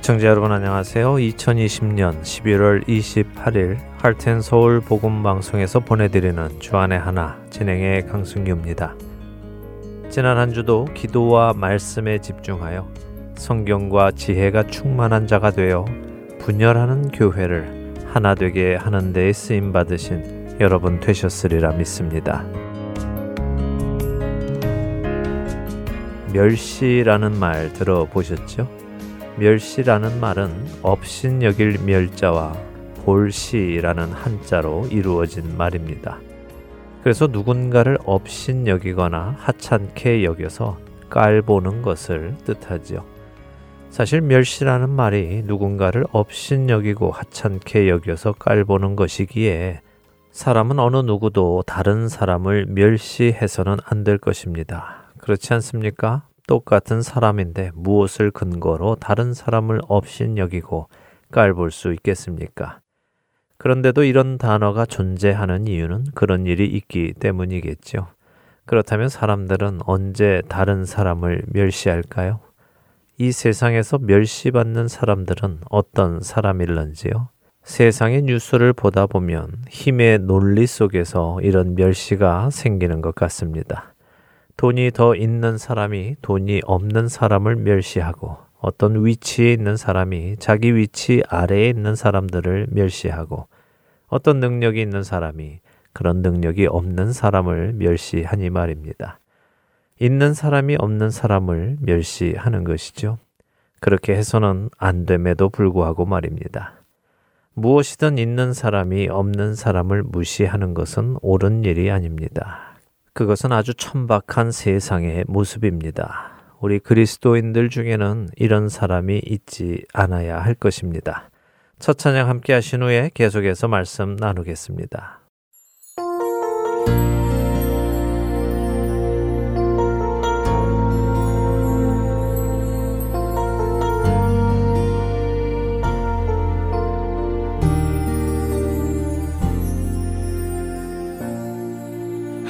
애청자 여러분 안녕하세요. 2020년 11월 28일 할텐 서울 복음 방송에서 보내드리는 주안의 하나 진행의 강승규입니다. 지난 한 주도 기도와 말씀에 집중하여 성경과 지혜가 충만한 자가 되어 분열하는 교회를 하나 되게 하는 데에 쓰임 받으신 여러분 되셨으리라 믿습니다. 멸시라는 말 들어보셨죠? 멸시라는 말은 업신 여길 멸자와 볼시라는 한자로 이루어진 말입니다. 그래서 누군가를 업신 여기거나 하찮게 여겨서 깔보는 것을 뜻하지요. 사실 멸시라는 말이 누군가를 업신 여기고 하찮게 여겨서 깔보는 것이기에 사람은 어느 누구도 다른 사람을 멸시해서는 안 될 것입니다. 그렇지 않습니까? 똑같은 사람인데 무엇을 근거로 다른 사람을 업신 여기고 깔볼 수 있겠습니까? 그런데도 이런 단어가 존재하는 이유는 그런 일이 있기 때문이겠죠. 그렇다면 사람들은 언제 다른 사람을 멸시할까요? 이 세상에서 멸시받는 사람들은 어떤 사람일런지요? 세상의 뉴스를 보다 보면 힘의 논리 속에서 이런 멸시가 생기는 것 같습니다. 돈이 더 있는 사람이 돈이 없는 사람을 멸시하고 어떤 위치에 있는 사람이 자기 위치 아래에 있는 사람들을 멸시하고 어떤 능력이 있는 사람이 그런 능력이 없는 사람을 멸시하니 말입니다. 있는 사람이 없는 사람을 멸시하는 것이죠. 그렇게 해서는 안 됨에도 불구하고 말입니다. 무엇이든 있는 사람이 없는 사람을 무시하는 것은 옳은 일이 아닙니다. 그것은 아주 천박한 세상의 모습입니다. 우리 그리스도인들 중에는 이런 사람이 있지 않아야 할 것입니다. 첫 찬양 함께 하신 후에 계속해서 말씀 나누겠습니다.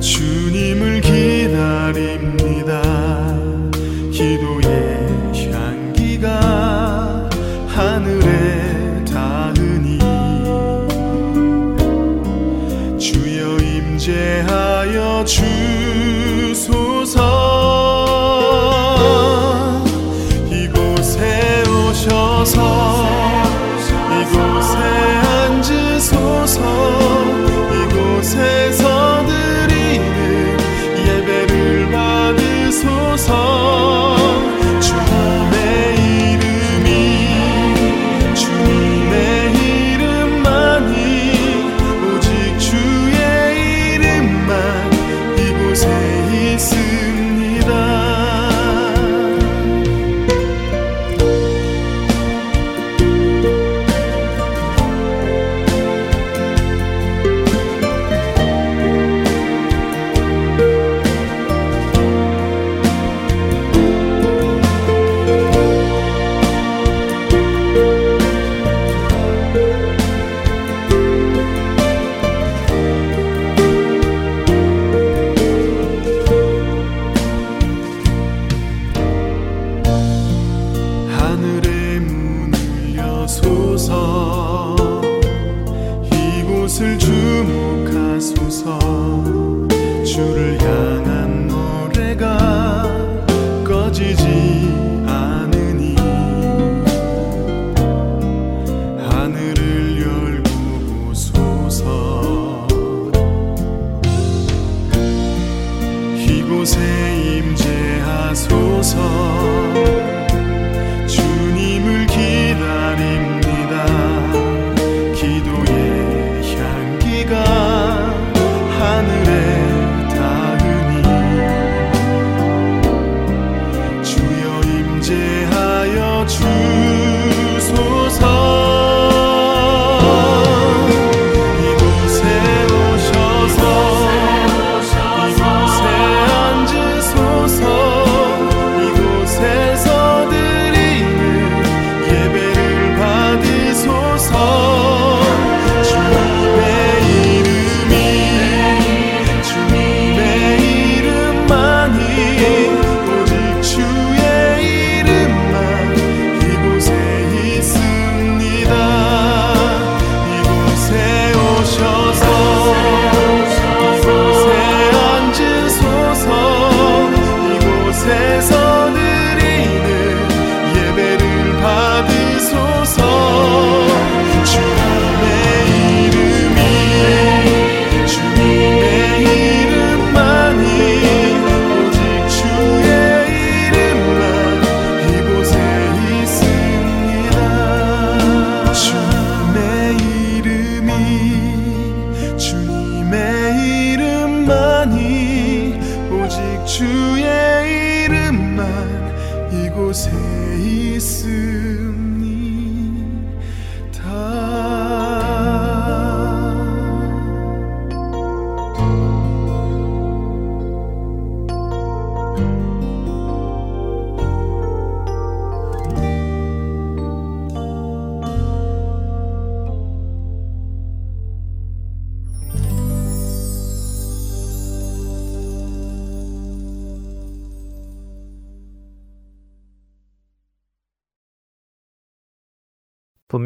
주님을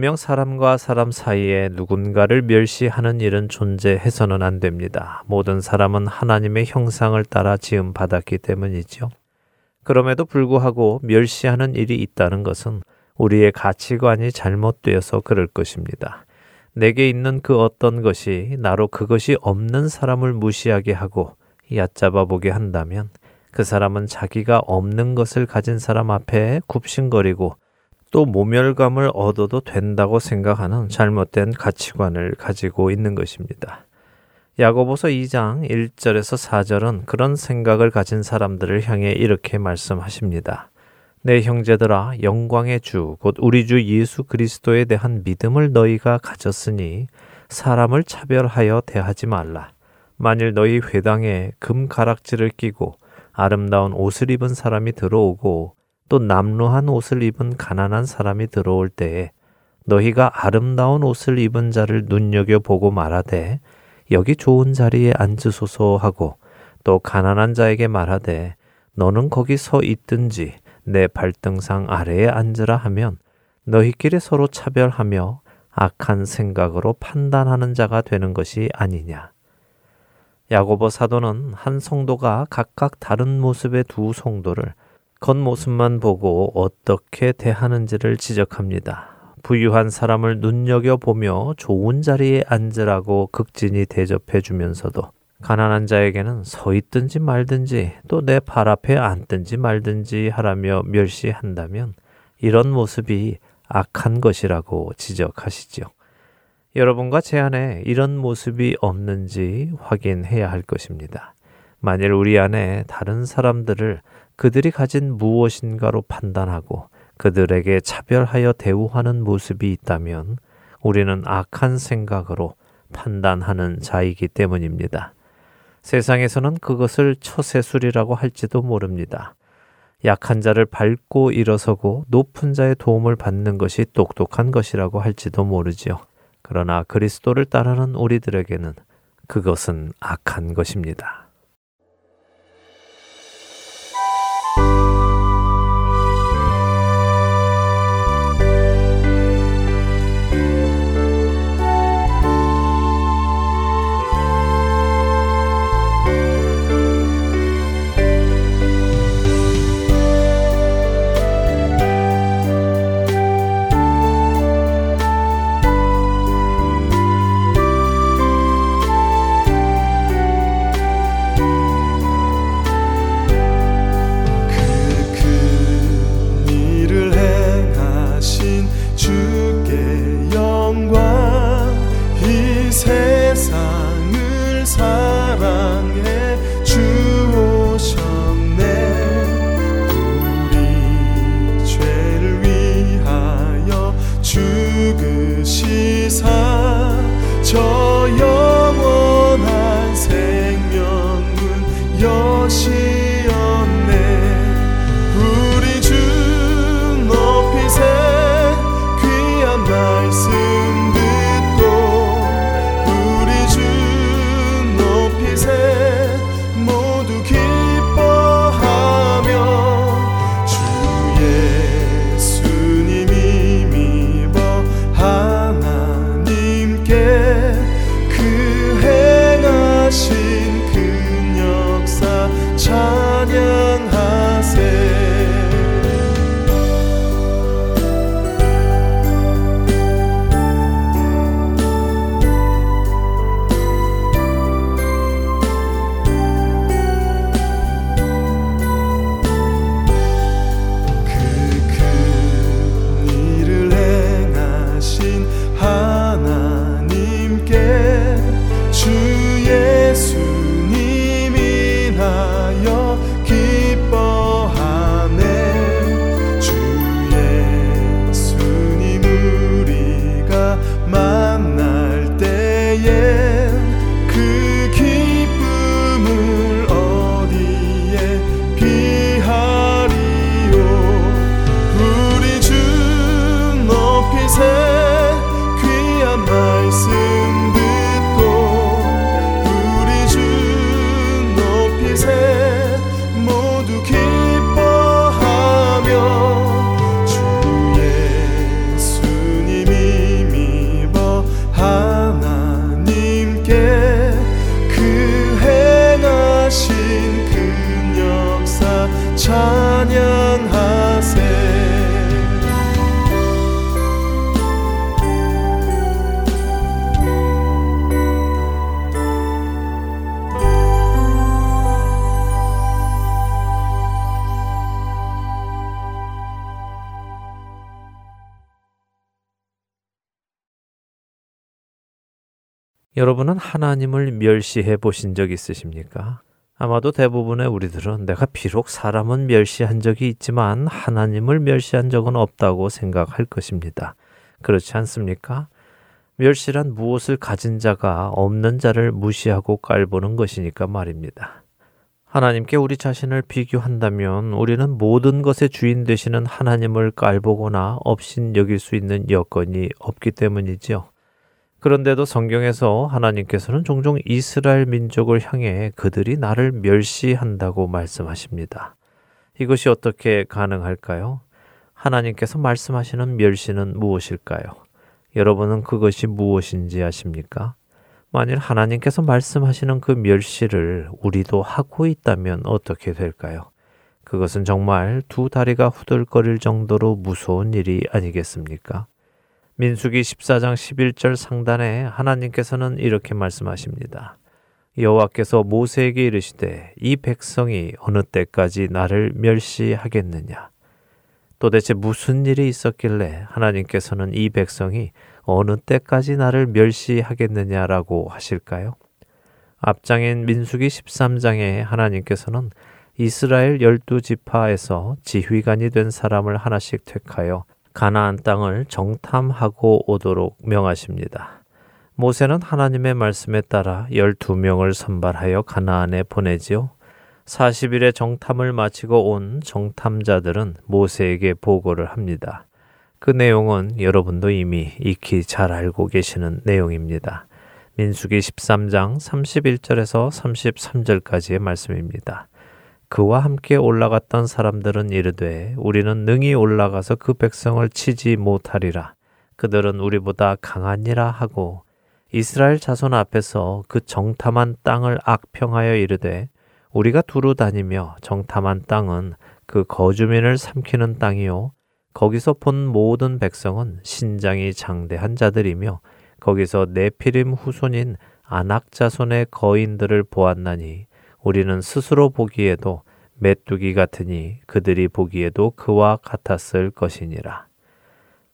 분명 사람과 사람 사이에 누군가를 멸시하는 일은 존재해서는 안 됩니다. 모든 사람은 하나님의 형상을 따라 지음 받았기 때문이죠. 그럼에도 불구하고 멸시하는 일이 있다는 것은 우리의 가치관이 잘못되어서 그럴 것입니다. 내게 있는 그 어떤 것이 나로 그것이 없는 사람을 무시하게 하고 얕잡아 보게 한다면 그 사람은 자기가 없는 것을 가진 사람 앞에 굽신거리고 또 모멸감을 얻어도 된다고 생각하는 잘못된 가치관을 가지고 있는 것입니다. 야고보서 2장 1절에서 4절은 그런 생각을 가진 사람들을 향해 이렇게 말씀하십니다. 내 형제들아 영광의 주 곧 우리 주 예수 그리스도에 대한 믿음을 너희가 가졌으니 사람을 차별하여 대하지 말라. 만일 너희 회당에 금 가락지를 끼고 아름다운 옷을 입은 사람이 들어오고 또 남루한 옷을 입은 가난한 사람이 들어올 때에 너희가 아름다운 옷을 입은 자를 눈여겨 보고 말하되 여기 좋은 자리에 앉으소서 하고 또 가난한 자에게 말하되 너는 거기 서 있든지 내 발등상 아래에 앉으라 하면 너희끼리 서로 차별하며 악한 생각으로 판단하는 자가 되는 것이 아니냐. 야고보 사도는 한 성도가 각각 다른 모습의 두 성도를 겉모습만 보고 어떻게 대하는지를 지적합니다. 부유한 사람을 눈여겨보며 좋은 자리에 앉으라고 극진히 대접해 주면서도 가난한 자에게는 서 있든지 말든지 또 내 발 앞에 앉든지 말든지 하라며 멸시한다면 이런 모습이 악한 것이라고 지적하시죠. 여러분과 제 안에 이런 모습이 없는지 확인해야 할 것입니다. 만일 우리 안에 다른 사람들을 그들이 가진 무엇인가로 판단하고 그들에게 차별하여 대우하는 모습이 있다면 우리는 악한 생각으로 판단하는 자이기 때문입니다. 세상에서는 그것을 처세술이라고 할지도 모릅니다. 약한 자를 밟고 일어서고 높은 자의 도움을 받는 것이 똑똑한 것이라고 할지도 모르지요. 그러나 그리스도를 따르는 우리들에게는 그것은 악한 것입니다. 여러분은 하나님을 멸시해 보신 적 있으십니까? 아마도 대부분의 우리들은 내가 비록 사람은 멸시한 적이 있지만 하나님을 멸시한 적은 없다고 생각할 것입니다. 그렇지 않습니까? 멸시란 무엇을 가진 자가 없는 자를 무시하고 깔보는 것이니까 말입니다. 하나님께 우리 자신을 비교한다면 우리는 모든 것의 주인 되시는 하나님을 깔보거나 없인 여길 수 있는 여건이 없기 때문이지요. 그런데도 성경에서 하나님께서는 종종 이스라엘 민족을 향해 그들이 나를 멸시한다고 말씀하십니다. 이것이 어떻게 가능할까요? 하나님께서 말씀하시는 멸시는 무엇일까요? 여러분은 그것이 무엇인지 아십니까? 만일 하나님께서 말씀하시는 그 멸시를 우리도 하고 있다면 어떻게 될까요? 그것은 정말 두 다리가 후들거릴 정도로 무서운 일이 아니겠습니까? 민수기 14장 11절 상단에 하나님께서는 이렇게 말씀하십니다. 여호와께서 모세에게 이르시되 이 백성이 어느 때까지 나를 멸시하겠느냐 도대체 무슨 일이 있었길래 하나님께서는 이 백성이 어느 때까지 나를 멸시하겠느냐라고 하실까요? 앞장인 민수기 13장에 하나님께서는 이스라엘 열두 지파에서 지휘관이 된 사람을 하나씩 택하여 가나안 땅을 정탐하고 오도록 명하십니다. 모세는 하나님의 말씀에 따라 12명을 선발하여 가나안에 보내지요. 40일의 정탐을 마치고 온 정탐자들은 모세에게 보고를 합니다. 그 내용은 여러분도 이미 익히 잘 알고 계시는 내용입니다. 민수기 13장 31절에서 33절까지의 말씀입니다. 그와 함께 올라갔던 사람들은 이르되 우리는 능히 올라가서 그 백성을 치지 못하리라. 그들은 우리보다 강하니라 하고 이스라엘 자손 앞에서 그 정탐한 땅을 악평하여 이르되 우리가 두루 다니며 정탐한 땅은 그 거주민을 삼키는 땅이요 거기서 본 모든 백성은 신장이 장대한 자들이며 거기서 네피림 후손인 아낙 자손의 거인들을 보았나니 우리는 스스로 보기에도 메뚜기 같으니 그들이 보기에도 그와 같았을 것이니라.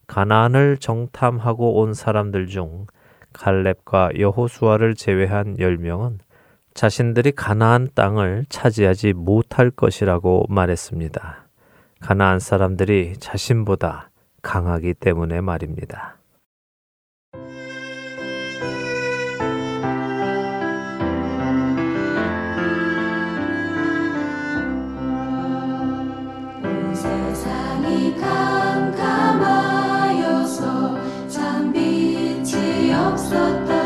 가나안을 정탐하고 온 사람들 중 갈렙과 여호수아를 제외한 열명은 자신들이 가나안 땅을 차지하지 못할 것이라고 말했습니다. 가나안 사람들이 자신보다 강하기 때문에 말입니다. 영광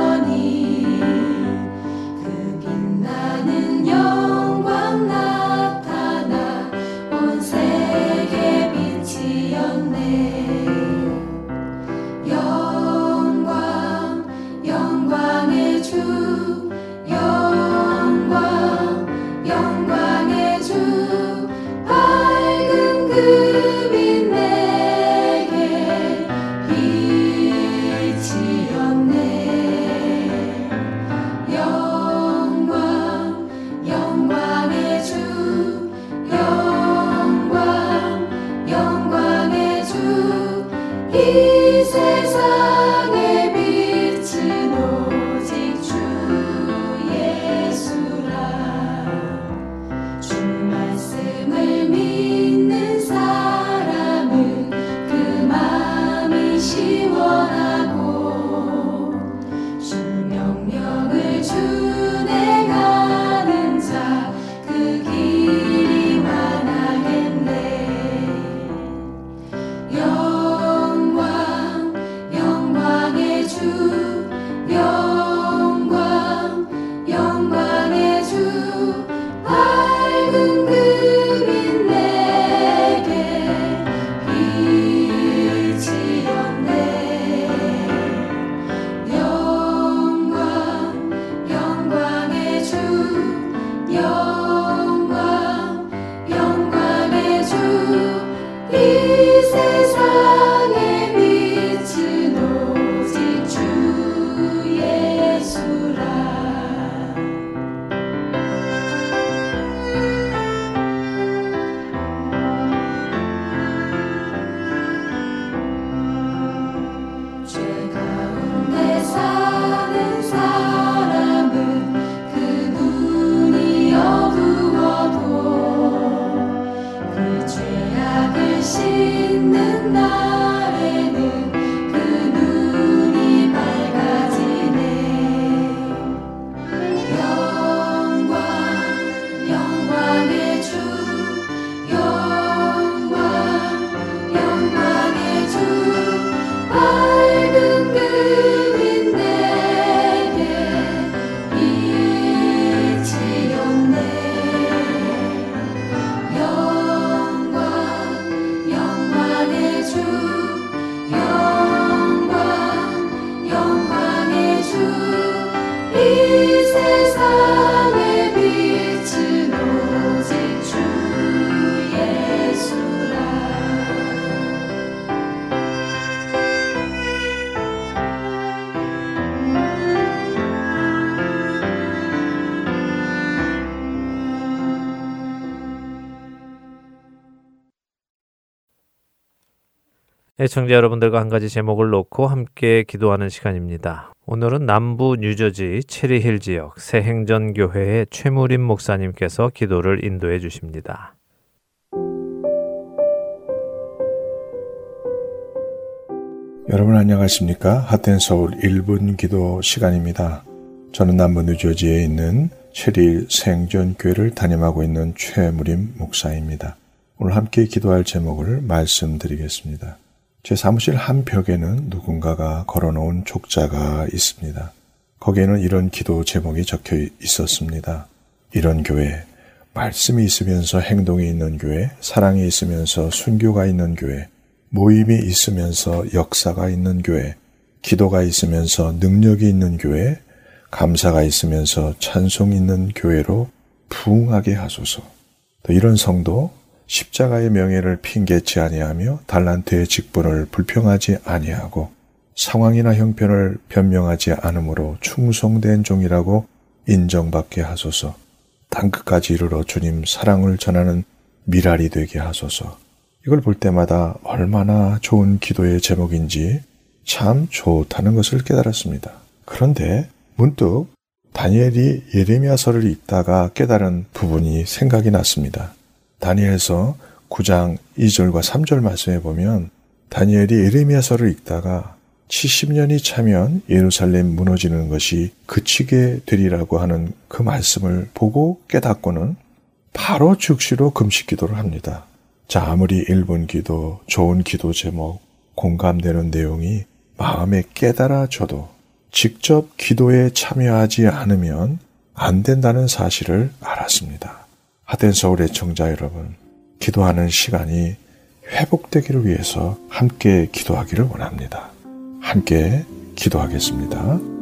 애청자 여러분들과 한 가지 제목을 놓고 함께 기도하는 시간입니다. 오늘은 남부 뉴저지 체리힐 지역 새행전교회의 최무림 목사님께서 기도를 인도해 주십니다. 여러분 안녕하십니까? 하텐 서울 1분 기도 시간입니다. 저는 남부 뉴저지에 있는 체리 생전교회를 담임하고 있는 최무림 목사입니다. 오늘 함께 기도할 제목을 말씀드리겠습니다. 제 사무실 한 벽에는 누군가가 걸어놓은 족자가 있습니다. 거기에는 이런 기도 제목이 적혀 있었습니다. 이런 교회, 말씀이 있으면서 행동이 있는 교회, 사랑이 있으면서 순교가 있는 교회, 모임이 있으면서 역사가 있는 교회, 기도가 있으면서 능력이 있는 교회, 감사가 있으면서 찬송 있는 교회로 부흥하게 하소서. 또 이런 성도 십자가의 명예를 핑계치 아니하며 달란트의 직분을 불평하지 아니하고 상황이나 형편을 변명하지 않으므로 충성된 종이라고 인정받게 하소서. 땅 끝까지 이르러 주님 사랑을 전하는 미랄이 되게 하소서. 이걸 볼 때마다 얼마나 좋은 기도의 제목인지 참 좋다는 것을 깨달았습니다. 그런데 문득 다니엘이 예레미야서를 읽다가 깨달은 부분이 생각이 났습니다. 다니엘서 9장 2절과 3절 말씀에 보면 다니엘이 예레미야서를 읽다가 70년이 차면 예루살렘 무너지는 것이 그치게 되리라고 하는 그 말씀을 보고 깨닫고는 바로 즉시로 금식 기도를 합니다. 자, 아무리 일본 기도, 좋은 기도 제목, 공감되는 내용이 마음에 깨달아져도 직접 기도에 참여하지 않으면 안 된다는 사실을 알았습니다. 하덴 서울의 청자 여러분, 기도하는 시간이 회복되기를 위해서 함께 기도하기를 원합니다. 함께 기도하겠습니다.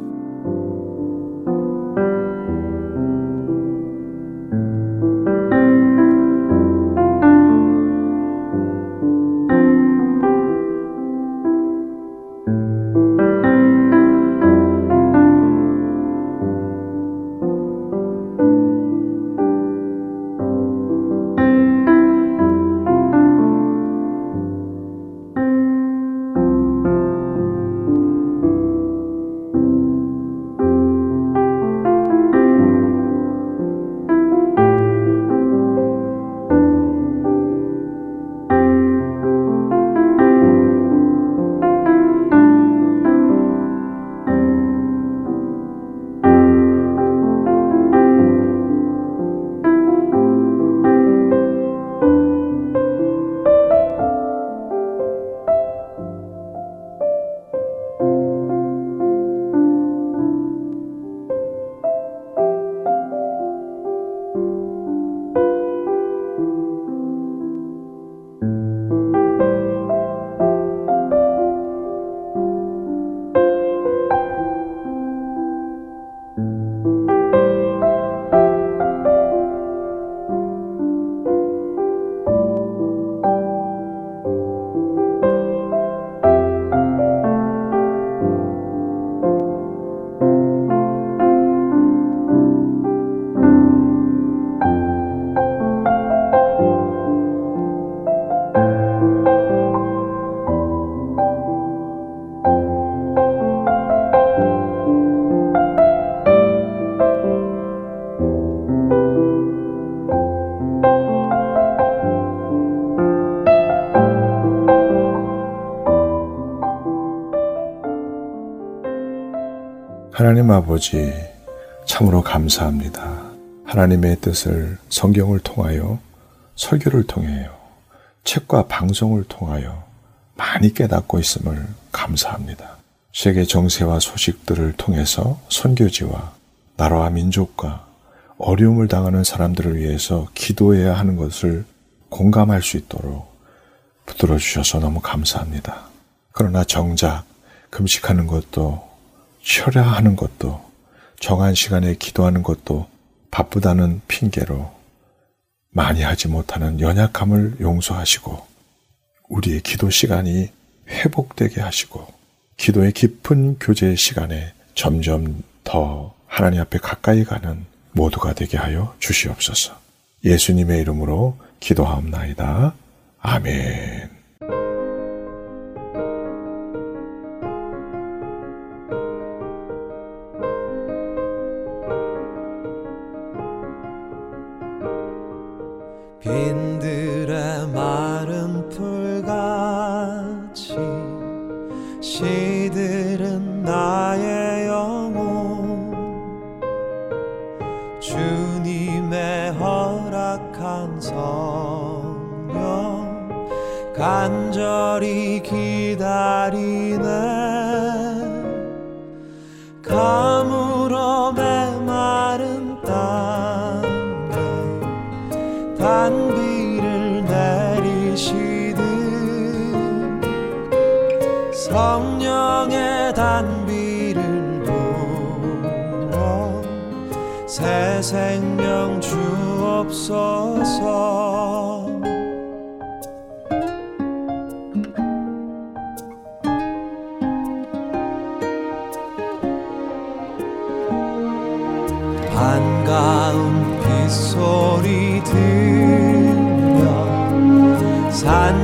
하나님 아버지, 참으로 감사합니다. 하나님의 뜻을 성경을 통하여, 설교를 통하여, 책과 방송을 통하여 많이 깨닫고 있음을 감사합니다. 세계 정세와 소식들을 통해서 선교지와 나라와 민족과 어려움을 당하는 사람들을 위해서 기도해야 하는 것을 공감할 수 있도록 붙들어 주셔서 너무 감사합니다. 그러나 정작 금식하는 것도 쉬어야 하는 것도 정한 시간에 기도하는 것도 바쁘다는 핑계로 많이 하지 못하는 연약함을 용서하시고 우리의 기도 시간이 회복되게 하시고 기도의 깊은 교제 시간에 점점 더 하나님 앞에 가까이 가는 모두가 되게 하여 주시옵소서. 예수님의 이름으로 기도하옵나이다. 아멘.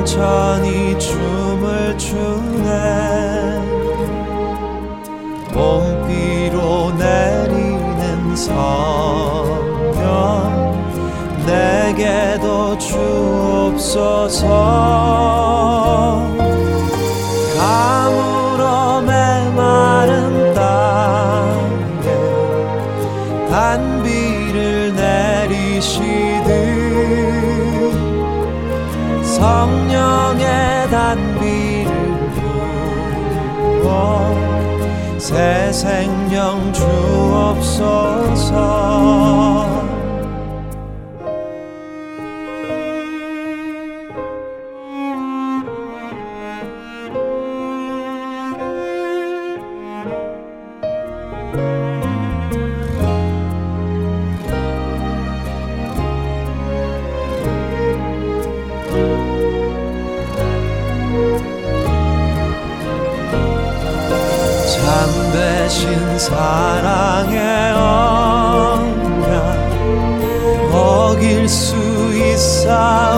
산천이 춤을 추네. 봄비로 내리는 성령 내게도 주옵소서 새 생명 주옵소서 사랑의 언약 어길 수 있사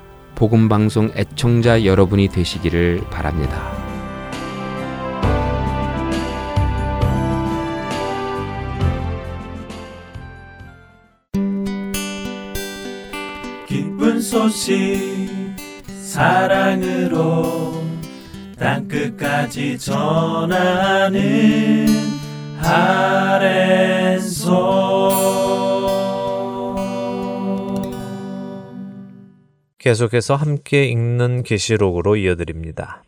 복음 방송 애청자 여러분이 되시기를 바랍니다. 기쁜 소식 사랑으로 땅 끝까지 전하는 아랜소 계속해서 함께 읽는 계시록으로 이어드립니다.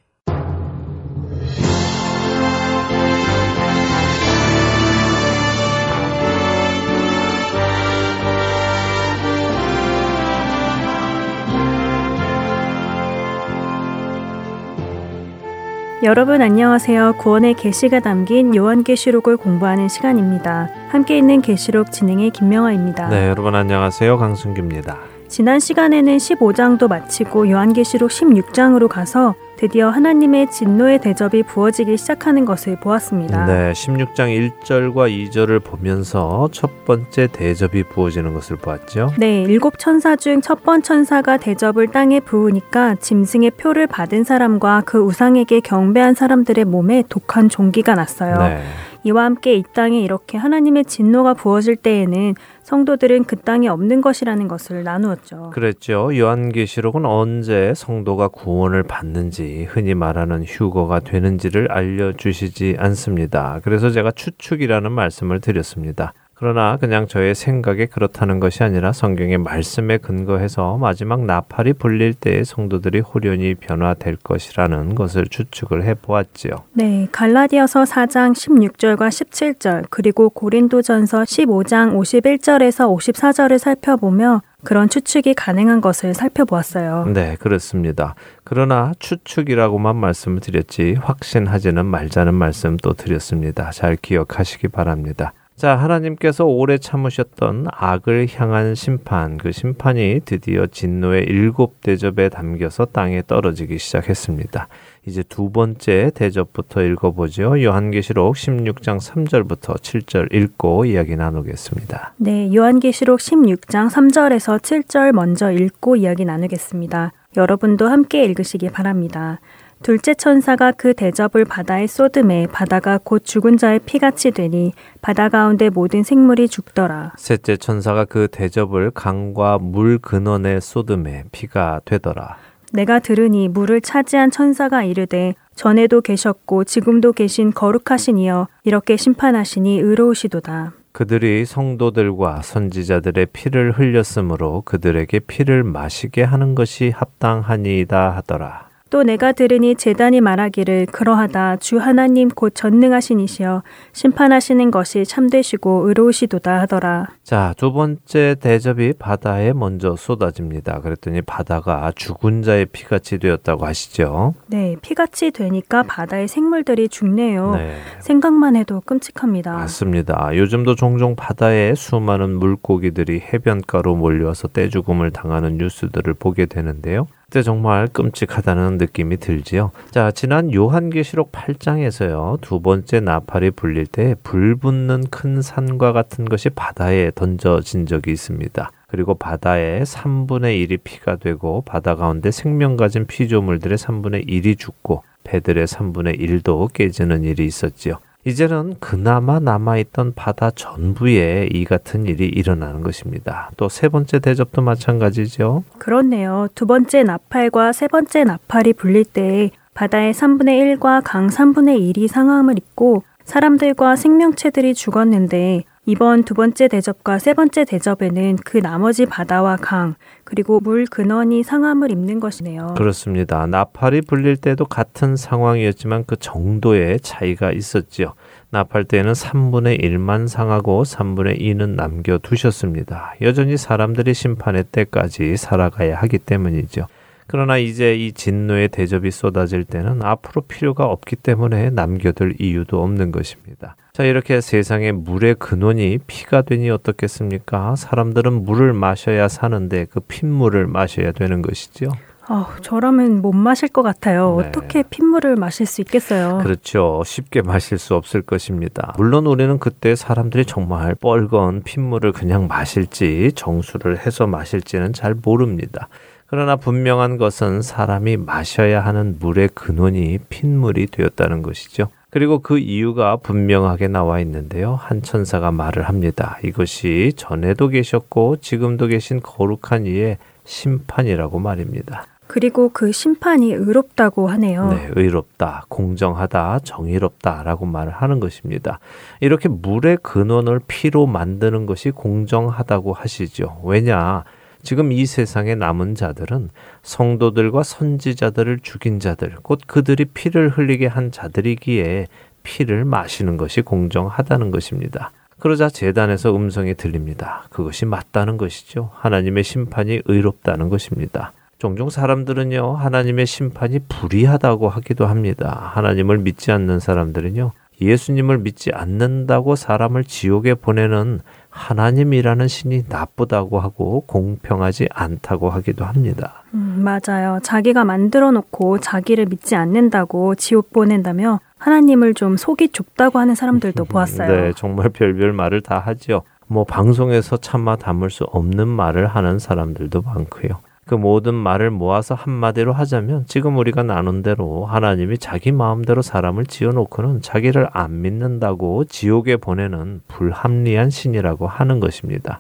여러분 안녕하세요. 구원의 계시가 담긴 요한계시록을 공부하는 시간입니다. 함께 있는 계시록 진행의 김명아입니다. 네, 여러분 안녕하세요. 강승규입니다. 지난 시간에는 15장도 마치고 요한계시록 16장으로 가서 드디어 하나님의 진노의 대접이 부어지기 시작하는 것을 보았습니다. 네, 16장 1절과 2절을 보면서 첫 번째 대접이 부어지는 것을 보았죠. 네, 일곱 천사 중 첫 번 천사가 대접을 땅에 부으니까 짐승의 표를 받은 사람과 그 우상에게 경배한 사람들의 몸에 독한 종기가 났어요. 네. 이와 함께 이 땅에 이렇게 하나님의 진노가 부어질 때에는 성도들은 그 땅에 없는 것이라는 것을 나누었죠. 그랬죠. 요한계시록은 언제 성도가 구원을 받는지 흔히 말하는 휴거가 되는지를 알려주시지 않습니다. 그래서 제가 추측이라는 말씀을 드렸습니다. 그러나 그냥 저의 생각에 그렇다는 것이 아니라 성경의 말씀에 근거해서 마지막 나팔이 불릴 때에 성도들이 호련히 변화될 것이라는 것을 추측을 해 보았지요. 네, 갈라디아서 4장 16절과 17절 그리고 고린도전서 15장 51절에서 54절을 살펴보며 그런 추측이 가능한 것을 살펴보았어요. 네, 그렇습니다. 그러나 추측이라고만 말씀을 드렸지 확신하지는 말자는 말씀 또 드렸습니다. 잘 기억하시기 바랍니다. 자, 하나님께서 오래 참으셨던 악을 향한 심판, 그 심판이 드디어 진노의 일곱 대접에 담겨서 땅에 떨어지기 시작했습니다. 이제 두 번째 대접부터 읽어보죠. 요한계시록 16장 3절부터 7절 읽고 이야기 나누겠습니다. 네, 요한계시록 16장 3절에서 7절 먼저 읽고 이야기 나누겠습니다. 여러분도 함께 읽으시기 바랍니다. 둘째 천사가 그 대접을 바다에 쏟음에 바다가 곧 죽은 자의 피같이 되니 바다 가운데 모든 생물이 죽더라. 셋째 천사가 그 대접을 강과 물 근원에 쏟음에 피가 되더라. 내가 들으니 물을 차지한 천사가 이르되 전에도 계셨고 지금도 계신 거룩하신 이여 이렇게 심판하시니 의로우시도다. 그들이 성도들과 선지자들의 피를 흘렸으므로 그들에게 피를 마시게 하는 것이 합당하니이다 하더라. 또 내가 들으니 재단이 말하기를 그러하다 주 하나님 곧 전능하신 이시여 심판하시는 것이 참되시고 의로우시도다 하더라. 자, 두 번째 대접이 바다에 먼저 쏟아집니다. 그랬더니 바다가 죽은 자의 피같이 되었다고 하시죠. 네, 피같이 되니까 바다의 생물들이 죽네요. 네. 생각만 해도 끔찍합니다. 맞습니다. 요즘도 종종 바다에 수많은 물고기들이 해변가로 몰려와서 떼죽음을 당하는 뉴스들을 보게 되는데요. 그때 정말 끔찍하다는 느낌이 들지요. 자, 지난 요한계시록 8장에서요. 두 번째 나팔이 불릴 때 불 붙는 큰 산과 같은 것이 바다에 던져진 적이 있습니다. 그리고 바다의 3분의 1이 피가 되고 바다 가운데 생명 가진 피조물들의 3분의 1이 죽고 배들의 3분의 1도 깨지는 일이 있었지요. 이제는 그나마 남아있던 바다 전부에 이 같은 일이 일어나는 것입니다. 또 세 번째 대접도 마찬가지죠. 그렇네요. 두 번째 나팔과 세 번째 나팔이 불릴 때 바다의 3분의 1과 강 3분의 1이 상함을 입고 사람들과 생명체들이 죽었는데 이번 두 번째 대접과 세 번째 대접에는 그 나머지 바다와 강 그리고 물 근원이 상함을 입는 것이네요. 그렇습니다. 나팔이 불릴 때도 같은 상황이었지만 그 정도의 차이가 있었지요. 나팔 때에는 3분의 1만 상하고 3분의 2는 남겨두셨습니다. 여전히 사람들이 심판의 때까지 살아가야 하기 때문이죠. 그러나 이제 이 진노의 대접이 쏟아질 때는 앞으로 필요가 없기 때문에 남겨둘 이유도 없는 것입니다. 자, 이렇게 세상에 물의 근원이 피가 되니 어떻겠습니까? 사람들은 물을 마셔야 사는데 그 핏물을 마셔야 되는 것이죠. 어, 저라면 못 마실 것 같아요. 네. 어떻게 핏물을 마실 수 있겠어요? 그렇죠. 쉽게 마실 수 없을 것입니다. 물론 우리는 그때 사람들이 정말 뻘건 핏물을 그냥 마실지 정수를 해서 마실지는 잘 모릅니다. 그러나 분명한 것은 사람이 마셔야 하는 물의 근원이 핏물이 되었다는 것이죠. 그리고 그 이유가 분명하게 나와 있는데요. 한 천사가 말을 합니다. 이것이 전에도 계셨고 지금도 계신 거룩한 이의 심판이라고 말입니다. 그리고 그 심판이 의롭다고 하네요. 네, 의롭다, 공정하다, 정의롭다라고 말을 하는 것입니다. 이렇게 물의 근원을 피로 만드는 것이 공정하다고 하시죠. 왜냐? 지금 이 세상에 남은 자들은 성도들과 선지자들을 죽인 자들, 곧 그들이 피를 흘리게 한 자들이기에 피를 마시는 것이 공정하다는 것입니다. 그러자 재단에서 음성이 들립니다. 그것이 맞다는 것이죠. 하나님의 심판이 의롭다는 것입니다. 종종 사람들은요, 하나님의 심판이 불의하다고 하기도 합니다. 하나님을 믿지 않는 사람들은요, 예수님을 믿지 않는다고 사람을 지옥에 보내는 하나님이라는 신이 나쁘다고 하고 공평하지 않다고 하기도 합니다. 음, 맞아요. 자기가 만들어 놓고 자기를 믿지 않는다고 지옥 보낸다며 하나님을 좀 속이 좁다고 하는 사람들도 보았어요. 네, 정말 별별 말을 다 하죠. 뭐 방송에서 참마 담을 수 없는 말을 하는 사람들도 많고요. 그 모든 말을 모아서 한마디로 하자면 지금 우리가 나눈 대로 하나님이 자기 마음대로 사람을 지어놓고는 자기를 안 믿는다고 지옥에 보내는 불합리한 신이라고 하는 것입니다.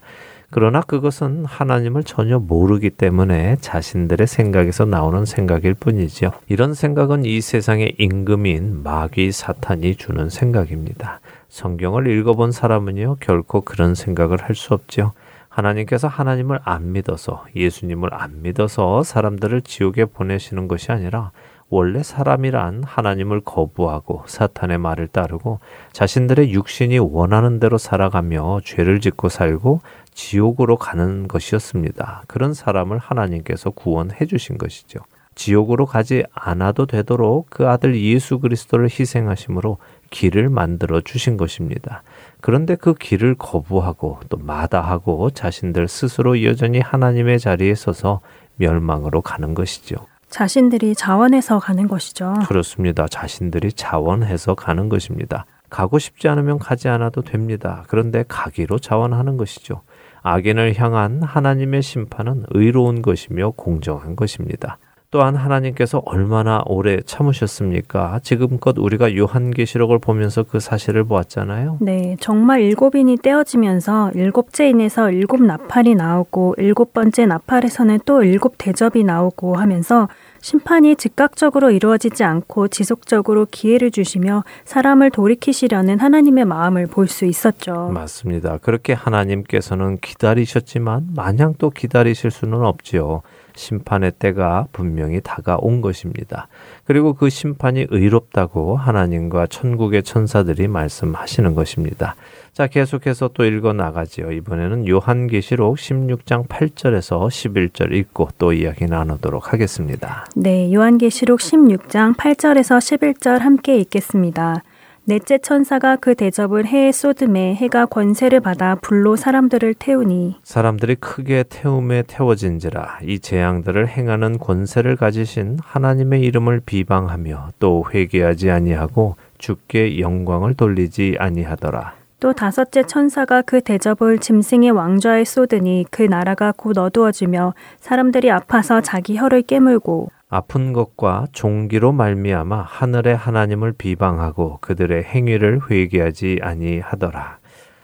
그러나 그것은 하나님을 전혀 모르기 때문에 자신들의 생각에서 나오는 생각일 뿐이죠. 이런 생각은 이 세상의 임금인 마귀 사탄이 주는 생각입니다. 성경을 읽어본 사람은요, 결코 그런 생각을 할 수 없죠. 하나님께서 하나님을 안 믿어서 예수님을 안 믿어서 사람들을 지옥에 보내시는 것이 아니라 원래 사람이란 하나님을 거부하고 사탄의 말을 따르고 자신들의 육신이 원하는 대로 살아가며 죄를 짓고 살고 지옥으로 가는 것이었습니다. 그런 사람을 하나님께서 구원해 주신 것이죠. 지옥으로 가지 않아도 되도록 그 아들 예수 그리스도를 희생하심으로 길을 만들어 주신 것입니다. 그런데 그 길을 거부하고 또 마다하고 자신들 스스로 여전히 하나님의 자리에 서서 멸망으로 가는 것이죠. 자신들이 자원해서 가는 것이죠. 그렇습니다. 자신들이 자원해서 가는 것입니다. 가고 싶지 않으면 가지 않아도 됩니다. 그런데 가기로 자원하는 것이죠. 악인을 향한 하나님의 심판은 의로운 것이며 공정한 것입니다. 또한 하나님께서 얼마나 오래 참으셨습니까? 지금껏 우리가 요한계시록을 보면서 그 사실을 보았잖아요. 네, 정말 일곱인이 떼어지면서 일곱째 인에서 일곱 나팔이 나오고 일곱 번째 나팔에서는 또 일곱 대접이 나오고 하면서 심판이 즉각적으로 이루어지지 않고 지속적으로 기회를 주시며 사람을 돌이키시려는 하나님의 마음을 볼 수 있었죠. 맞습니다. 그렇게 하나님께서는 기다리셨지만 마냥 또 기다리실 수는 없지요. 심판의 때가 분명히 다가온 것입니다. 그리고 그 심판이 의롭다고 하나님과 천국의 천사들이 말씀하시는 것입니다. 자, 계속해서 또 읽어 나가지요. 이번에는 요한계시록 16장 8절에서 11절 읽고 또 이야기 나누도록 하겠습니다. 네, 요한계시록 16장 8절에서 11절 함께 읽겠습니다. 넷째 천사가 그 대접을 해에 쏟음에 해가 권세를 받아 불로 사람들을 태우니 사람들이 크게 태움에 태워진지라 이 재앙들을 행하는 권세를 가지신 하나님의 이름을 비방하며 또 회개하지 아니하고 주께 영광을 돌리지 아니하더라. 또 다섯째 천사가 그 대접을 짐승의 왕좌에 쏟으니 그 나라가 곧 어두워지며 사람들이 아파서 자기 혀를 깨물고 아픈 것과 종기로 말미암아 하늘의 하나님을 비방하고 그들의 행위를 회개하지 아니하더라.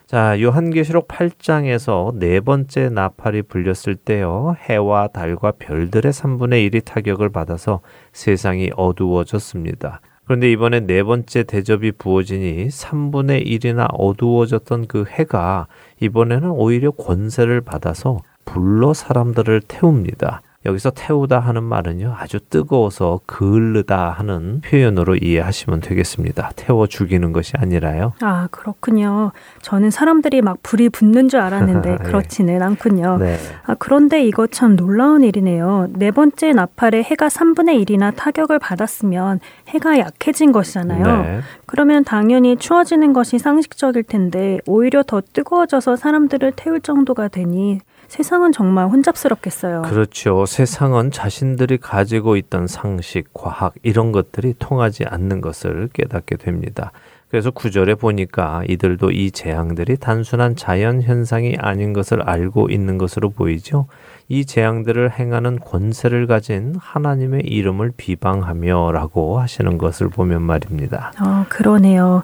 자, 요한계시록 8장에서 네 번째 나팔이 불렸을 때요. 해와 달과 별들의 3분의 1이 타격을 받아서 세상이 어두워졌습니다. 그런데 이번에 네 번째 대접이 부어지니 3분의 1이나 어두워졌던 그 해가 이번에는 오히려 권세를 받아서 불러 사람들을 태웁니다. 여기서 태우다 하는 말은요, 아주 뜨거워서 그을르다 하는 표현으로 이해하시면 되겠습니다. 태워 죽이는 것이 아니라요. 아, 그렇군요. 저는 사람들이 막 불이 붙는 줄 알았는데 네. 그렇지는 않군요. 네. 아, 그런데 이거 참 놀라운 일이네요. 네 번째 나팔에 해가 3분의 1이나 타격을 받았으면 해가 약해진 것이잖아요. 네. 그러면 당연히 추워지는 것이 상식적일 텐데 오히려 더 뜨거워져서 사람들을 태울 정도가 되니 세상은 정말 혼잡스럽겠어요. 그렇죠. 세상은 자신들이 가지고 있던 상식, 과학 이런 것들이 통하지 않는 것을 깨닫게 됩니다. 그래서 구절에 보니까 이들도 이 재앙들이 단순한 자연 현상이 아닌 것을 알고 있는 것으로 보이죠. 이 재앙들을 행하는 권세를 가진 하나님의 이름을 비방하며라고 하시는 것을 보면 말입니다. 아, 그러네요.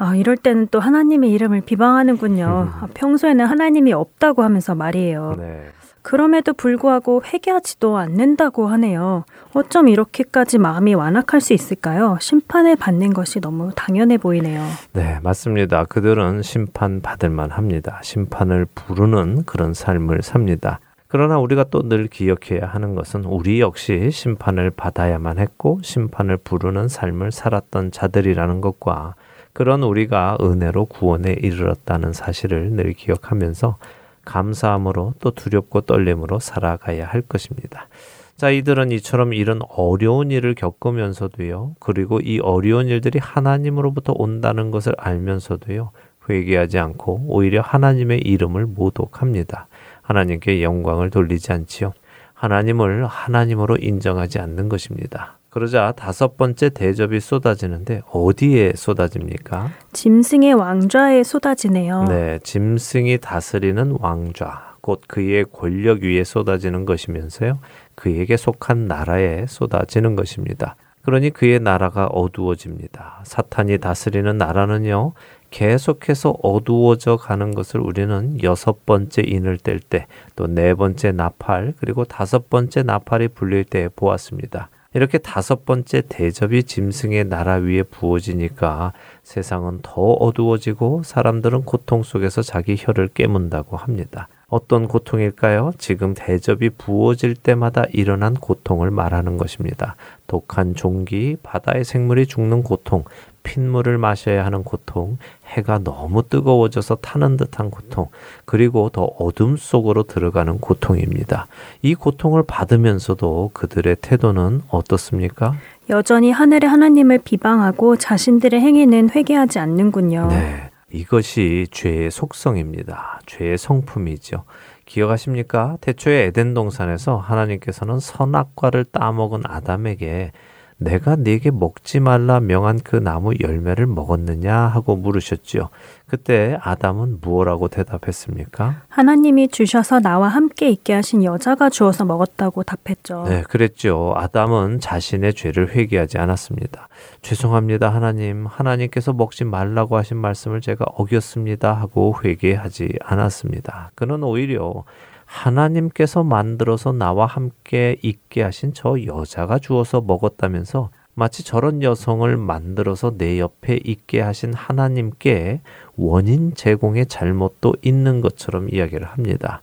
아, 이럴 때는 또 하나님의 이름을 비방하는군요. 아, 평소에는 하나님이 없다고 하면서 말이에요. 네. 그럼에도 불구하고 회개하지도 않는다고 하네요. 어쩜 이렇게까지 마음이 완악할 수 있을까요? 심판을 받는 것이 너무 당연해 보이네요. 네, 맞습니다. 그들은 심판 받을 만 합니다. 심판을 부르는 그런 삶을 삽니다. 그러나 우리가 또 늘 기억해야 하는 것은 우리 역시 심판을 받아야만 했고 심판을 부르는 삶을 살았던 자들이라는 것과 그런 우리가 은혜로 구원에 이르렀다는 사실을 늘 기억하면서 감사함으로 또 두렵고 떨림으로 살아가야 할 것입니다. 자, 이들은 이처럼 이런 어려운 일을 겪으면서도요, 그리고 이 어려운 일들이 하나님으로부터 온다는 것을 알면서도요, 회개하지 않고 오히려 하나님의 이름을 모독합니다. 하나님께 영광을 돌리지 않지요. 하나님을 하나님으로 인정하지 않는 것입니다. 그러자 다섯 번째 대접이 쏟아지는데 어디에 쏟아집니까? 짐승의 왕좌에 쏟아지네요. 네, 짐승이 다스리는 왕좌, 곧 그의 권력 위에 쏟아지는 것이면서요. 그에게 속한 나라에 쏟아지는 것입니다. 그러니 그의 나라가 어두워집니다. 사탄이 다스리는 나라는요, 계속해서 어두워져 가는 것을 우리는 여섯 번째 인을 뗄 때, 또 네 번째 나팔, 그리고 다섯 번째 나팔이 불릴 때 보았습니다. 이렇게 다섯 번째 대접이 짐승의 나라 위에 부어지니까 세상은 더 어두워지고 사람들은 고통 속에서 자기 혀를 깨문다고 합니다. 어떤 고통일까요? 지금 대접이 부어질 때마다 일어난 고통을 말하는 것입니다. 독한 종기, 바다의 생물이 죽는 고통, 핏물을 마셔야 하는 고통, 해가 너무 뜨거워져서 타는 듯한 고통, 그리고 더 어둠 속으로 들어가는 고통입니다. 이 고통을 받으면서도 그들의 태도는 어떻습니까? 여전히 하늘의 하나님을 비방하고 자신들의 행위는 회개하지 않는군요. 네. 이것이 죄의 속성입니다. 죄의 성품이죠. 기억하십니까? 태초에 에덴 동산에서 하나님께서는 선악과를 따먹은 아담에게 내가 네게 먹지 말라 명한 그 나무 열매를 먹었느냐 하고 물으셨지요. 그때 아담은 무엇라고 대답했습니까? 하나님이 주셔서 나와 함께 있게 하신 여자가 주어서 먹었다고 답했죠. 네, 그랬죠. 아담은 자신의 죄를 회개하지 않았습니다. 죄송합니다, 하나님. 하나님께서 먹지 말라고 하신 말씀을 제가 어겼습니다 하고 회개하지 않았습니다. 그는 오히려 하나님께서 만들어서 나와 함께 있게 하신 저 여자가 주어서 먹었다면서 마치 저런 여성을 만들어서 내 옆에 있게 하신 하나님께 원인 제공의 잘못도 있는 것처럼 이야기를 합니다.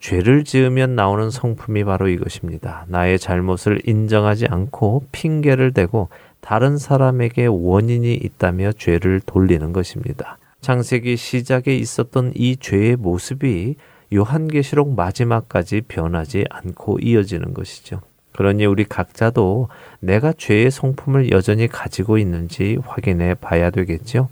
죄를 지으면 나오는 성품이 바로 이것입니다. 나의 잘못을 인정하지 않고 핑계를 대고 다른 사람에게 원인이 있다며 죄를 돌리는 것입니다. 창세기 시작에 있었던 이 죄의 모습이 요한계시록 마지막까지 변하지 않고 이어지는 것이죠. 그러니 우리 각자도 내가 죄의 성품을 여전히 가지고 있는지 확인해 봐야 되겠죠.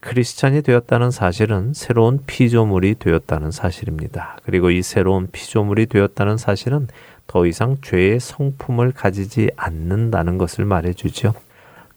크리스찬이 되었다는 사실은 새로운 피조물이 되었다는 사실입니다. 그리고 이 새로운 피조물이 되었다는 사실은 더 이상 죄의 성품을 가지지 않는다는 것을 말해주죠.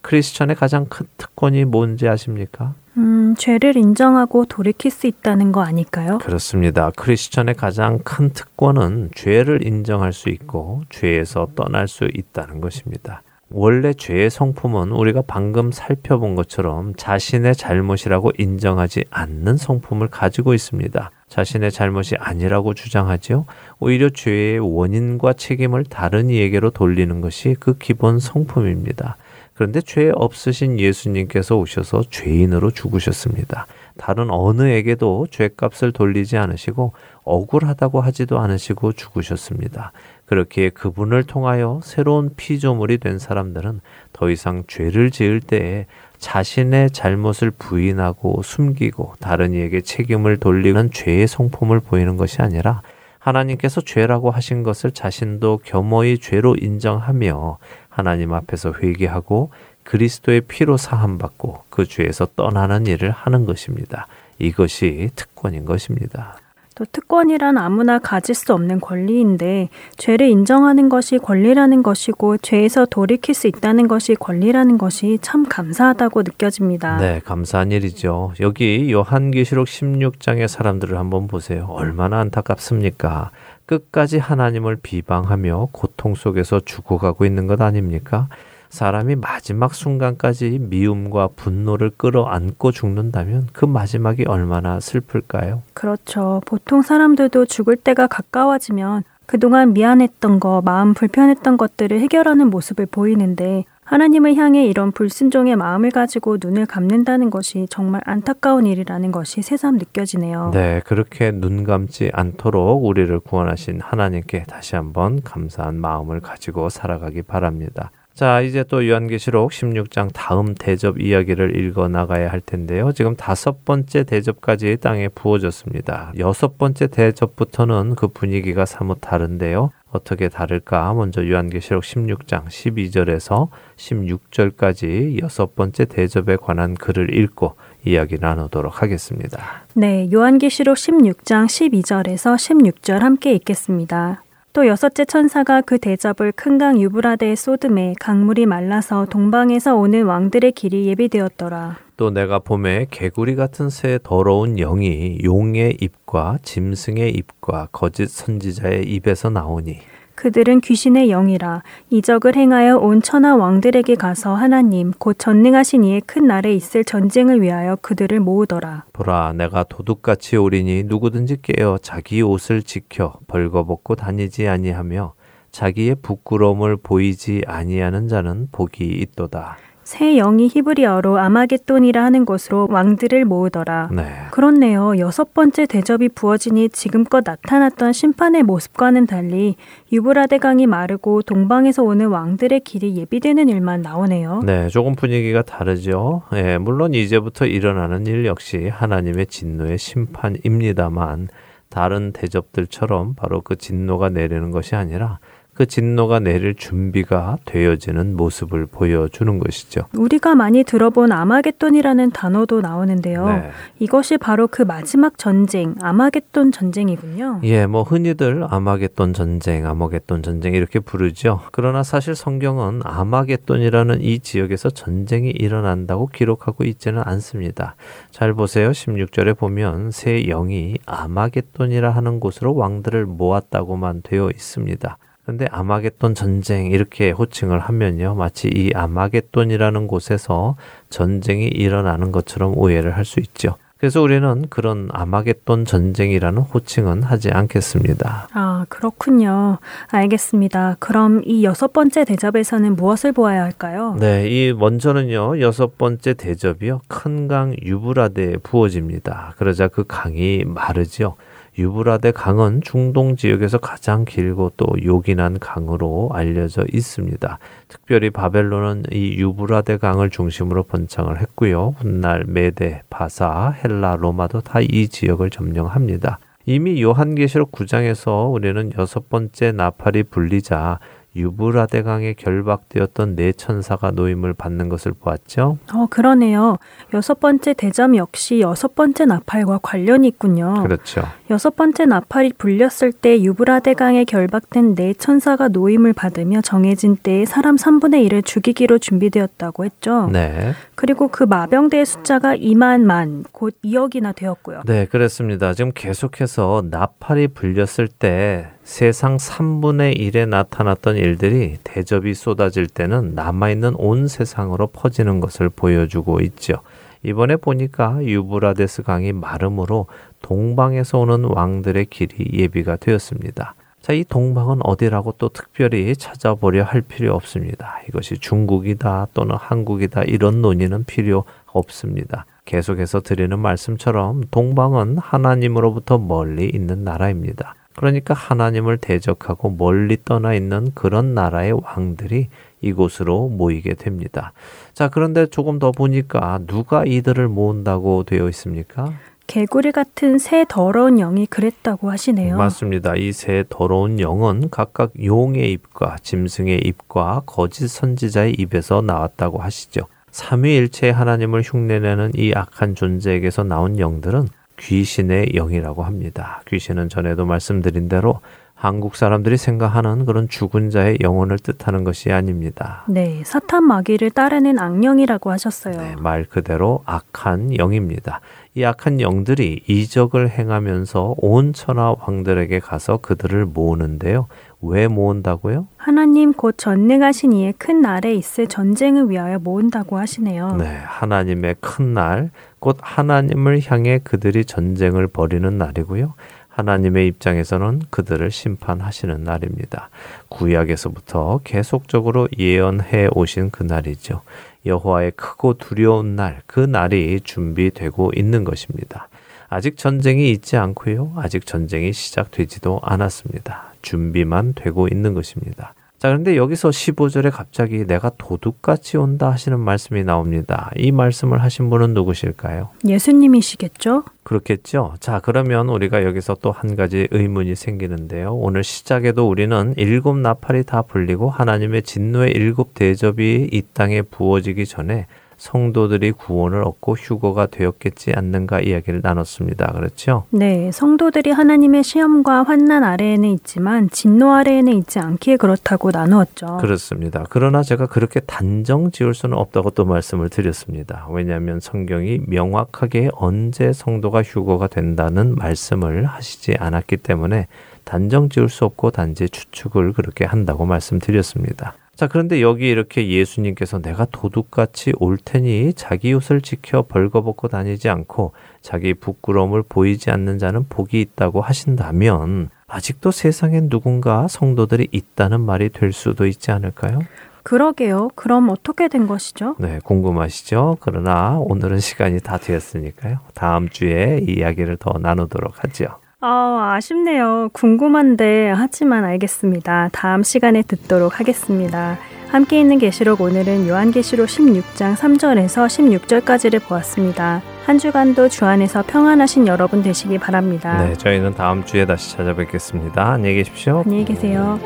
크리스천의 가장 큰 특권이 뭔지 아십니까? 음, 죄를 인정하고 돌이킬 수 있다는 거 아닐까요? 그렇습니다. 크리스천의 가장 큰 특권은 죄를 인정할 수 있고 죄에서 떠날 수 있다는 것입니다. 원래 죄의 성품은 우리가 방금 살펴본 것처럼 자신의 잘못이라고 인정하지 않는 성품을 가지고 있습니다. 자신의 잘못이 아니라고 주장하지요. 오히려 죄의 원인과 책임을 다른 이에게로 돌리는 것이 그 기본 성품입니다. 그런데 죄 없으신 예수님께서 오셔서 죄인으로 죽으셨습니다. 다른 어느에게도 죄값을 돌리지 않으시고 억울하다고 하지도 않으시고 죽으셨습니다. 그렇게 그분을 통하여 새로운 피조물이 된 사람들은 더 이상 죄를 지을 때에 자신의 잘못을 부인하고 숨기고 다른 이에게 책임을 돌리는 죄의 성품을 보이는 것이 아니라 하나님께서 죄라고 하신 것을 자신도 겸허히 죄로 인정하며 하나님 앞에서 회개하고 그리스도의 피로 사함받고 그 죄에서 떠나는 일을 하는 것입니다. 이것이 특권인 것입니다. 또 특권이란 아무나 가질 수 없는 권리인데 죄를 인정하는 것이 권리라는 것이고 죄에서 돌이킬 수 있다는 것이 권리라는 것이 참 감사하다고 느껴집니다. 네, 감사한 일이죠. 여기 요한계시록 16장의 사람들을 한번 보세요. 얼마나 안타깝습니까? 끝까지 하나님을 비방하며 고통 속에서 죽어가고 있는 것 아닙니까? 사람이 마지막 순간까지 미움과 분노를 끌어안고 죽는다면 그 마지막이 얼마나 슬플까요? 그렇죠. 보통 사람들도 죽을 때가 가까워지면 그동안 미안했던 거, 마음 불편했던 것들을 해결하는 모습을 보이는데 하나님을 향해 이런 불순종의 마음을 가지고 눈을 감는다는 것이 정말 안타까운 일이라는 것이 새삼 느껴지네요. 네, 그렇게 눈 감지 않도록 우리를 구원하신 하나님께 다시 한번 감사한 마음을 가지고 살아가기 바랍니다. 자, 이제 또 요한계시록 16장 다음 대접 이야기를 읽어 나가야 할 텐데요. 지금 다섯 번째 대접까지 땅에 부어졌습니다. 여섯 번째 대접부터는 그 분위기가 사뭇 다른데요. 어떻게 다를까? 먼저 요한계시록 16장 12절에서 16절까지 여섯 번째 대접에 관한 글을 읽고 이야기 나누도록 하겠습니다. 네, 요한계시록 16장 12절에서 16절 함께 읽겠습니다. 또 여섯째 천사가 그 대접을 큰 강 유브라데에 쏟음에 강물이 말라서 동방에서 오는 왕들의 길이 예비되었더라. 또 내가 봄에 개구리 같은 새 더러운 영이 용의 입과 짐승의 입과 거짓 선지자의 입에서 나오니 그들은 귀신의 영이라 이적을 행하여 온 천하 왕들에게 가서 하나님 곧 전능하신 이의 큰 날에 있을 전쟁을 위하여 그들을 모으더라. 보라 내가 도둑같이 오리니 누구든지 깨어 자기 옷을 지켜 벌거벗고 다니지 아니하며 자기의 부끄러움을 보이지 아니하는 자는 복이 있도다. 새 영이 히브리어로 아마겟돈이라 하는 곳으로 왕들을 모으더라. 네. 그렇네요. 여섯 번째 대접이 부어지니 지금껏 나타났던 심판의 모습과는 달리 유브라데 강이 마르고 동방에서 오는 왕들의 길이 예비되는 일만 나오네요. 네, 조금 분위기가 다르죠. 예, 물론 이제부터 일어나는 일 역시 하나님의 진노의 심판입니다만 다른 대접들처럼 바로 그 진노가 내리는 것이 아니라 그 진노가 내릴 준비가 되어지는 모습을 보여주는 것이죠. 우리가 많이 들어본 아마겟돈이라는 단어도 나오는데요. 네. 이것이 바로 그 마지막 전쟁, 아마겟돈 전쟁이군요. 예, 뭐 흔히들 아마겟돈 전쟁, 아마겟돈 전쟁 이렇게 부르죠. 그러나 사실 성경은 아마겟돈이라는 이 지역에서 전쟁이 일어난다고 기록하고 있지는 않습니다. 잘 보세요. 16절에 보면 새 영이 아마겟돈이라 하는 곳으로 왕들을 모았다고만 되어 있습니다. 그런데 아마겟돈 전쟁 이렇게 호칭을 하면요. 마치 이 아마겟돈이라는 곳에서 전쟁이 일어나는 것처럼 오해를 할 수 있죠. 그래서 우리는 그런 아마겟돈 전쟁이라는 호칭은 하지 않겠습니다. 아, 그렇군요. 알겠습니다. 그럼 이 여섯 번째 대접에서는 무엇을 보아야 할까요? 네, 이 먼저는요. 여섯 번째 대접이요. 큰 강 유브라데에 부어집니다. 그러자 그 강이 마르죠. 유브라데 강은 중동 지역에서 가장 길고 또 요긴한 강으로 알려져 있습니다. 특별히 바벨론은 이 유브라데 강을 중심으로 번창을 했고요. 훗날 메데, 바사, 헬라, 로마도 다 이 지역을 점령합니다. 이미 요한계시록 9장에서 우리는 여섯 번째 나팔이 불리자 유브라데 강에 결박되었던 네 천사가 노임을 받는 것을 보았죠. 어, 그러네요. 여섯 번째 대점 역시 여섯 번째 나팔과 관련이 있군요. 그렇죠. 여섯 번째 나팔이 불렸을 때 유브라데 강에 결박된 네 천사가 노임을 받으며 정해진 때에 사람 3분의 1을 죽이기로 준비되었다고 했죠. 네. 그리고 그 마병대의 숫자가 2만 만, 곧 2억이나 되었고요. 네, 그렇습니다. 지금 계속해서 나팔이 불렸을 때 세상 3분의 1에 나타났던 일들이 대접이 쏟아질 때는 남아있는 온 세상으로 퍼지는 것을 보여주고 있죠. 이번에 보니까 유브라데스 강이 마름으로 동방에서 오는 왕들의 길이 예비가 되었습니다. 자, 이 동방은 어디라고 또 특별히 찾아보려 할 필요 없습니다. 이것이 중국이다 또는 한국이다 이런 논의는 필요 없습니다. 계속해서 드리는 말씀처럼 동방은 하나님으로부터 멀리 있는 나라입니다. 그러니까 하나님을 대적하고 멀리 떠나 있는 그런 나라의 왕들이 이곳으로 모이게 됩니다. 자, 그런데 조금 더 보니까 누가 이들을 모은다고 되어 있습니까? 개구리 같은 새 더러운 영이 그랬다고 하시네요. 맞습니다. 이 새 더러운 영은 각각 용의 입과 짐승의 입과 거짓 선지자의 입에서 나왔다고 하시죠. 삼위일체 하나님을 흉내내는 이 악한 존재에게서 나온 영들은 귀신의 영이라고 합니다. 귀신은 전에도 말씀드린 대로 한국 사람들이 생각하는 그런 죽은 자의 영혼을 뜻하는 것이 아닙니다. 네, 사탄 마귀를 따르는 악령이라고 하셨어요. 네, 말 그대로 악한 영입니다. 이 악한 영들이 이적을 행하면서 온 천하 왕들에게 가서 그들을 모으는데요. 왜 모은다고요? 하나님 곧 전능하신 이의 큰 날에 있을 전쟁을 위하여 모은다고 하시네요. 네, 하나님의 큰 날, 곧 하나님을 향해 그들이 전쟁을 벌이는 날이고요. 하나님의 입장에서는 그들을 심판하시는 날입니다. 구약에서부터 계속적으로 예언해 오신 그 날이죠. 여호와의 크고 두려운 날, 그 날이 준비되고 있는 것입니다. 아직 전쟁이 있지 않고요. 아직 전쟁이 시작되지도 않았습니다. 준비만 되고 있는 것입니다. 자, 그런데 여기서 15절에 갑자기 내가 도둑같이 온다 하시는 말씀이 나옵니다. 이 말씀을 하신 분은 누구실까요? 예수님이시겠죠? 그렇겠죠. 자, 그러면 우리가 여기서 또 한 가지 의문이 생기는데요. 오늘 시작에도 우리는 일곱 나팔이 다 불리고 하나님의 진노의 일곱 대접이 이 땅에 부어지기 전에 성도들이 구원을 얻고 휴거가 되었겠지 않는가 이야기를 나눴습니다. 그렇죠? 네, 성도들이 하나님의 시험과 환난 아래에는 있지만 진노 아래에는 있지 않기에 그렇다고 나누었죠. 그렇습니다. 그러나 제가 그렇게 단정 지을 수는 없다고 또 말씀을 드렸습니다. 왜냐하면 성경이 명확하게 언제 성도가 휴거가 된다는 말씀을 하시지 않았기 때문에 단정 지을 수 없고 단지 추측을 그렇게 한다고 말씀드렸습니다. 자, 그런데 여기 이렇게 예수님께서 내가 도둑같이 올 테니 자기 옷을 지켜 벌거벗고 다니지 않고 자기 부끄러움을 보이지 않는 자는 복이 있다고 하신다면 아직도 세상엔 누군가 성도들이 있다는 말이 될 수도 있지 않을까요? 그러게요. 그럼 어떻게 된 것이죠? 네, 궁금하시죠? 그러나 오늘은 시간이 다 되었으니까요. 다음 주에 이 이야기를 더 나누도록 하죠. 아, 아쉽네요. 궁금한데 하지만 알겠습니다. 다음 시간에 듣도록 하겠습니다. 함께 있는 계시록 오늘은 요한계시록 16장 3절에서 16절까지를 보았습니다. 한 주간도 주 안에서 평안하신 여러분 되시기 바랍니다. 네, 저희는 다음 주에 다시 찾아뵙겠습니다. 안녕히 계십시오. 안녕히 계세요.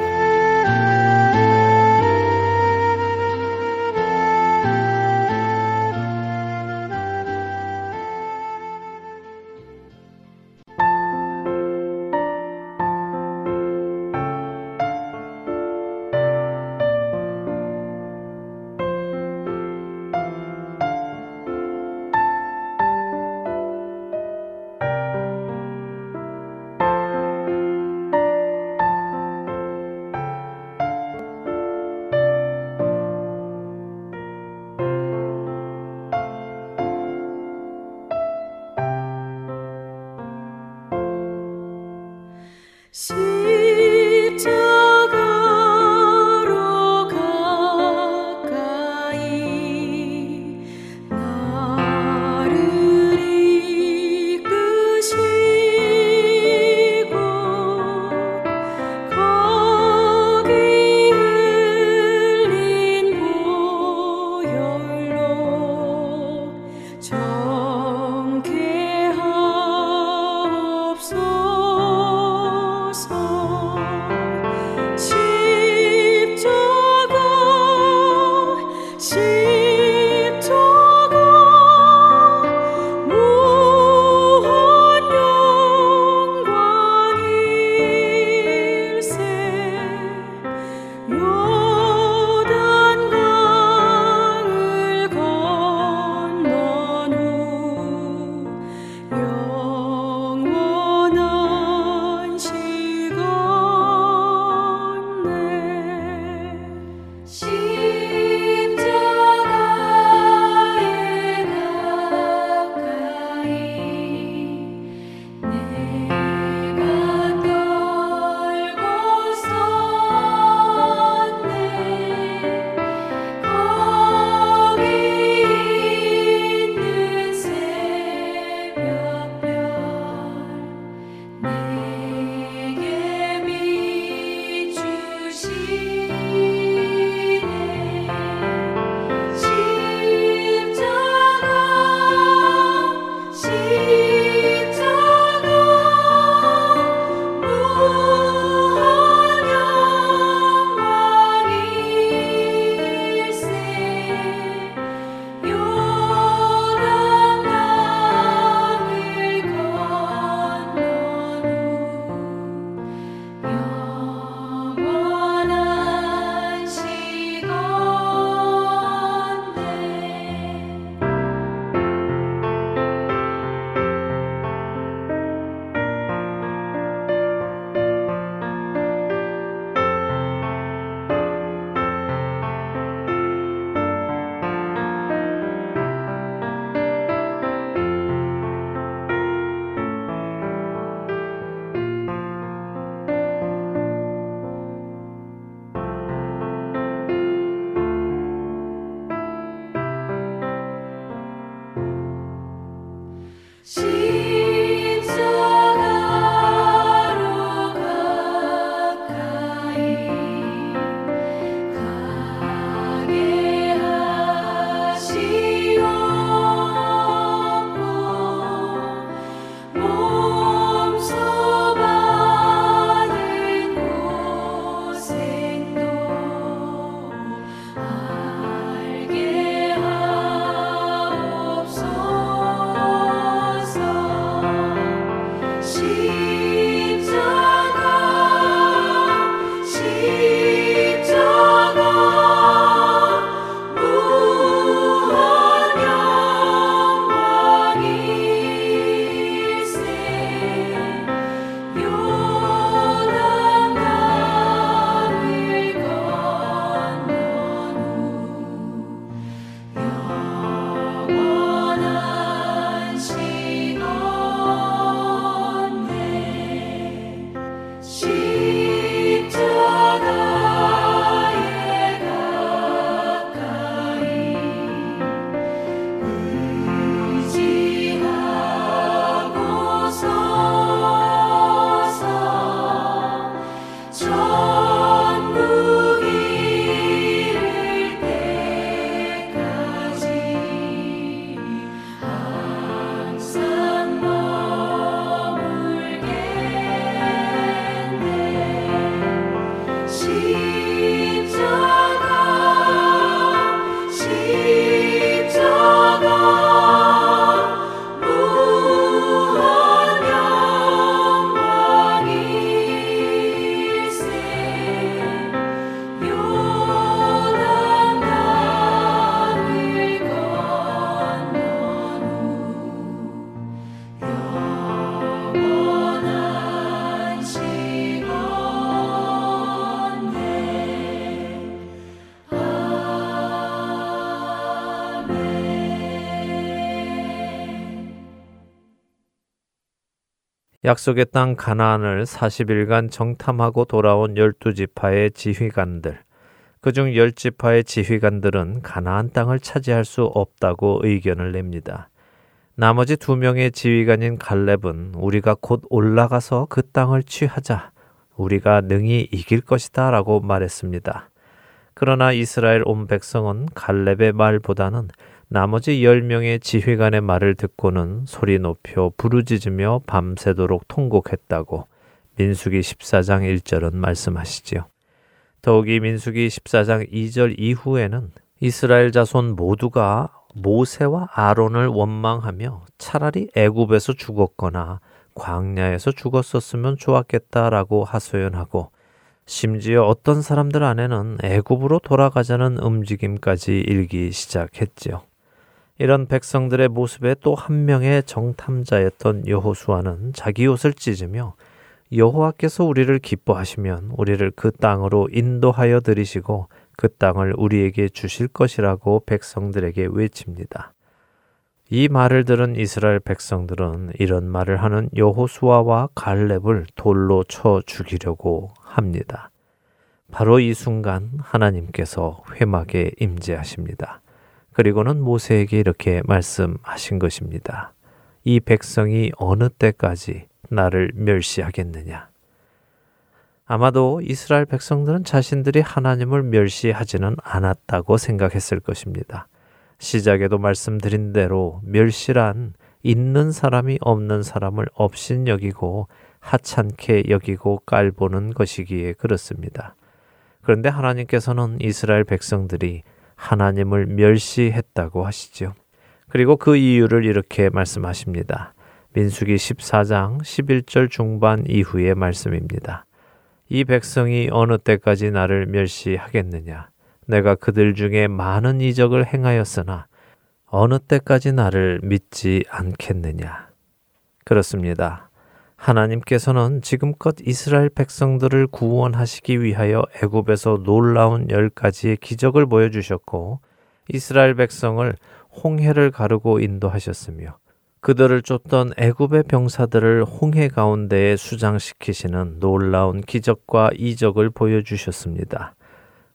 약속의 땅 가나안을 40일간 정탐하고 돌아온 열두 지파의 지휘관들. 그중 열 지파의 지휘관들은 가나안 땅을 차지할 수 없다고 의견을 냅니다. 나머지 두 명의 지휘관인 갈렙은 우리가 곧 올라가서 그 땅을 취하자. 우리가 능히 이길 것이다 라고 말했습니다. 그러나 이스라엘 온 백성은 갈렙의 말보다는 나머지 열 명의 지휘관의 말을 듣고는 소리 높여 부르짖으며 밤새도록 통곡했다고 민수기 14장 1절은 말씀하시지요. 더욱이 민수기 14장 2절 이후에는 이스라엘 자손 모두가 모세와 아론을 원망하며 차라리 애굽에서 죽었거나 광야에서 죽었었으면 좋았겠다라고 하소연하고 심지어 어떤 사람들 안에는 애굽으로 돌아가자는 움직임까지 일기 시작했지요. 이런 백성들의 모습에 또 한 명의 정탐자였던 여호수아는 자기 옷을 찢으며 여호와께서 우리를 기뻐하시면 우리를 그 땅으로 인도하여 들이시고 그 땅을 우리에게 주실 것이라고 백성들에게 외칩니다. 이 말을 들은 이스라엘 백성들은 이런 말을 하는 여호수아와 갈렙을 돌로 쳐 죽이려고 합니다. 바로 이 순간 하나님께서 회막에 임재하십니다. 그리고는 모세에게 이렇게 말씀하신 것입니다. 이 백성이 어느 때까지 나를 멸시하겠느냐? 아마도 이스라엘 백성들은 자신들이 하나님을 멸시하지는 않았다고 생각했을 것입니다. 시작에도 말씀드린 대로 멸시란 있는 사람이 없는 사람을 없인 여기고 하찮게 여기고 깔보는 것이기에 그렇습니다. 그런데 하나님께서는 이스라엘 백성들이 하나님을 멸시했다고 하시죠. 그리고 그 이유를 이렇게 말씀하십니다. 민수기 14장 11절 중반 이후의 말씀입니다. 이 백성이 어느 때까지 나를 멸시하겠느냐? 내가 그들 중에 많은 이적을 행하였으나 어느 때까지 나를 믿지 않겠느냐? 그렇습니다. 하나님께서는 지금껏 이스라엘 백성들을 구원하시기 위하여 애굽에서 놀라운 열 가지의 기적을 보여주셨고 이스라엘 백성을 홍해를 가르고 인도하셨으며 그들을 쫓던 애굽의 병사들을 홍해 가운데에 수장시키시는 놀라운 기적과 이적을 보여주셨습니다.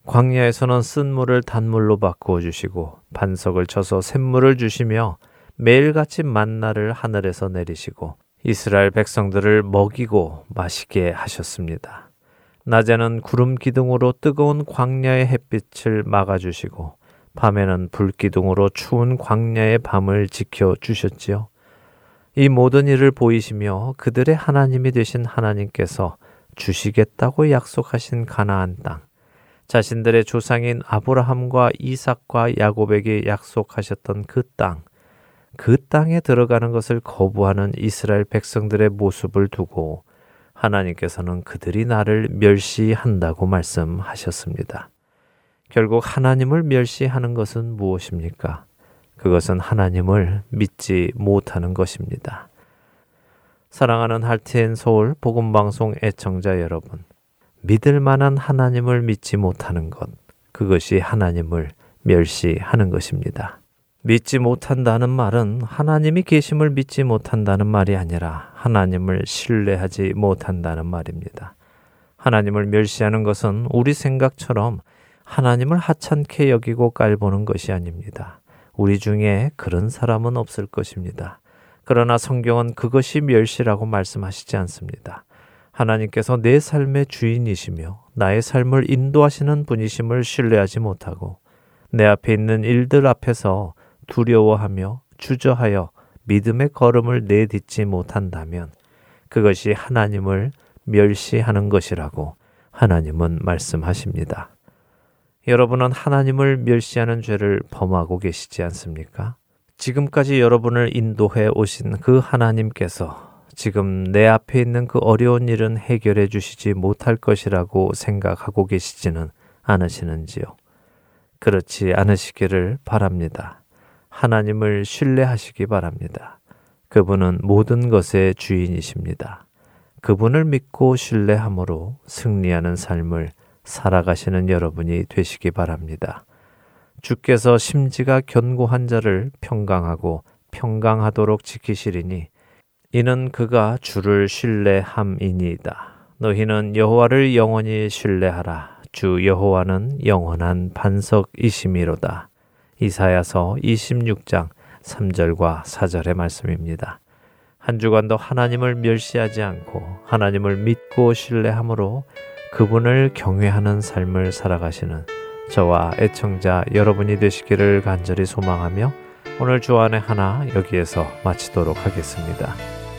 광야에서는 쓴 물을 단물로 바꾸어 주시고 반석을 쳐서 샘물을 주시며 매일같이 만나를 하늘에서 내리시고 이스라엘 백성들을 먹이고 마시게 하셨습니다. 낮에는 구름 기둥으로 뜨거운 광야의 햇빛을 막아주시고 밤에는 불 기둥으로 추운 광야의 밤을 지켜 주셨지요. 이 모든 일을 보이시며 그들의 하나님이 되신 하나님께서 주시겠다고 약속하신 가나안 땅, 자신들의 조상인 아브라함과 이삭과 야곱에게 약속하셨던 그 땅, 그 땅에 들어가는 것을 거부하는 이스라엘 백성들의 모습을 두고 하나님께서는 그들이 나를 멸시한다고 말씀하셨습니다. 결국 하나님을 멸시하는 것은 무엇입니까? 그것은 하나님을 믿지 못하는 것입니다. 사랑하는 할트앤 서울 복음 방송 애청자 여러분, 믿을 만한 하나님을 믿지 못하는 것, 그것이 하나님을 멸시하는 것입니다. 믿지 못한다는 말은 하나님이 계심을 믿지 못한다는 말이 아니라 하나님을 신뢰하지 못한다는 말입니다. 하나님을 멸시하는 것은 우리 생각처럼 하나님을 하찮게 여기고 깔보는 것이 아닙니다. 우리 중에 그런 사람은 없을 것입니다. 그러나 성경은 그것이 멸시라고 말씀하시지 않습니다. 하나님께서 내 삶의 주인이시며 나의 삶을 인도하시는 분이심을 신뢰하지 못하고 내 앞에 있는 일들 앞에서 두려워하며 주저하여 믿음의 걸음을 내딛지 못한다면 그것이 하나님을 멸시하는 것이라고 하나님은 말씀하십니다. 여러분은 하나님을 멸시하는 죄를 범하고 계시지 않습니까? 지금까지 여러분을 인도해 오신 그 하나님께서 지금 내 앞에 있는 그 어려운 일은 해결해 주시지 못할 것이라고 생각하고 계시지는 않으시는지요? 그렇지 않으시기를 바랍니다. 하나님을 신뢰하시기 바랍니다. 그분은 모든 것의 주인이십니다. 그분을 믿고 신뢰함으로 승리하는 삶을 살아가시는 여러분이 되시기 바랍니다. 주께서 심지가 견고한 자를 평강하고 평강하도록 지키시리니 이는 그가 주를 신뢰함이니이다. 너희는 여호와를 영원히 신뢰하라. 주 여호와는 영원한 반석이심이로다. 이사야서 26장 3절과 4절의 말씀입니다. 한 주간도 하나님을 멸시하지 않고 하나님을 믿고 신뢰함으로 그분을 경외하는 삶을 살아가시는 저와 애청자 여러분이 되시기를 간절히 소망하며 오늘 주안의 하나 여기에서 마치도록 하겠습니다.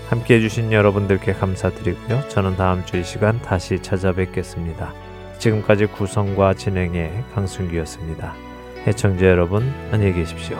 함께 해주신 여러분들께 감사드리고요. 저는 다음 주 이 시간 다시 찾아뵙겠습니다. 지금까지 구성과 진행의 강순기였습니다. 애청자 여러분 안녕히 계십시오.